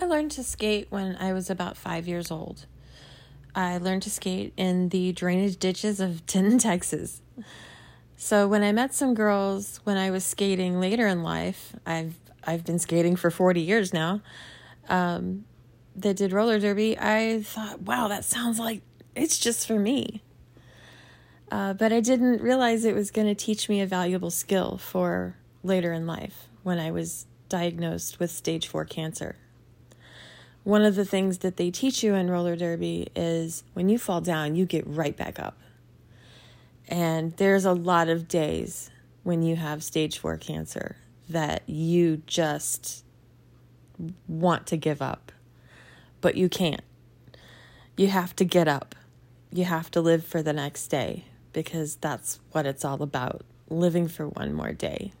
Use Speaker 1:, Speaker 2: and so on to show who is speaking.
Speaker 1: I learned to skate when I was about five years old. I learned to skate in the drainage ditches of Denton, Texas. So when I met some girls when I was skating later in life, I've I've been skating for 40 years now. Um, that did roller derby, I thought, wow, that sounds like it's just for me. Uh, but I didn't realize it was going to teach me a valuable skill for later in life when I was diagnosed with stage four cancer one of the things that they teach you in roller derby is when you fall down, you get right back up. And there's a lot of days when you have stage four cancer that you just want to give up, but you can't. You have to get up. You have to live for the next day because that's what it's all about living for one more day.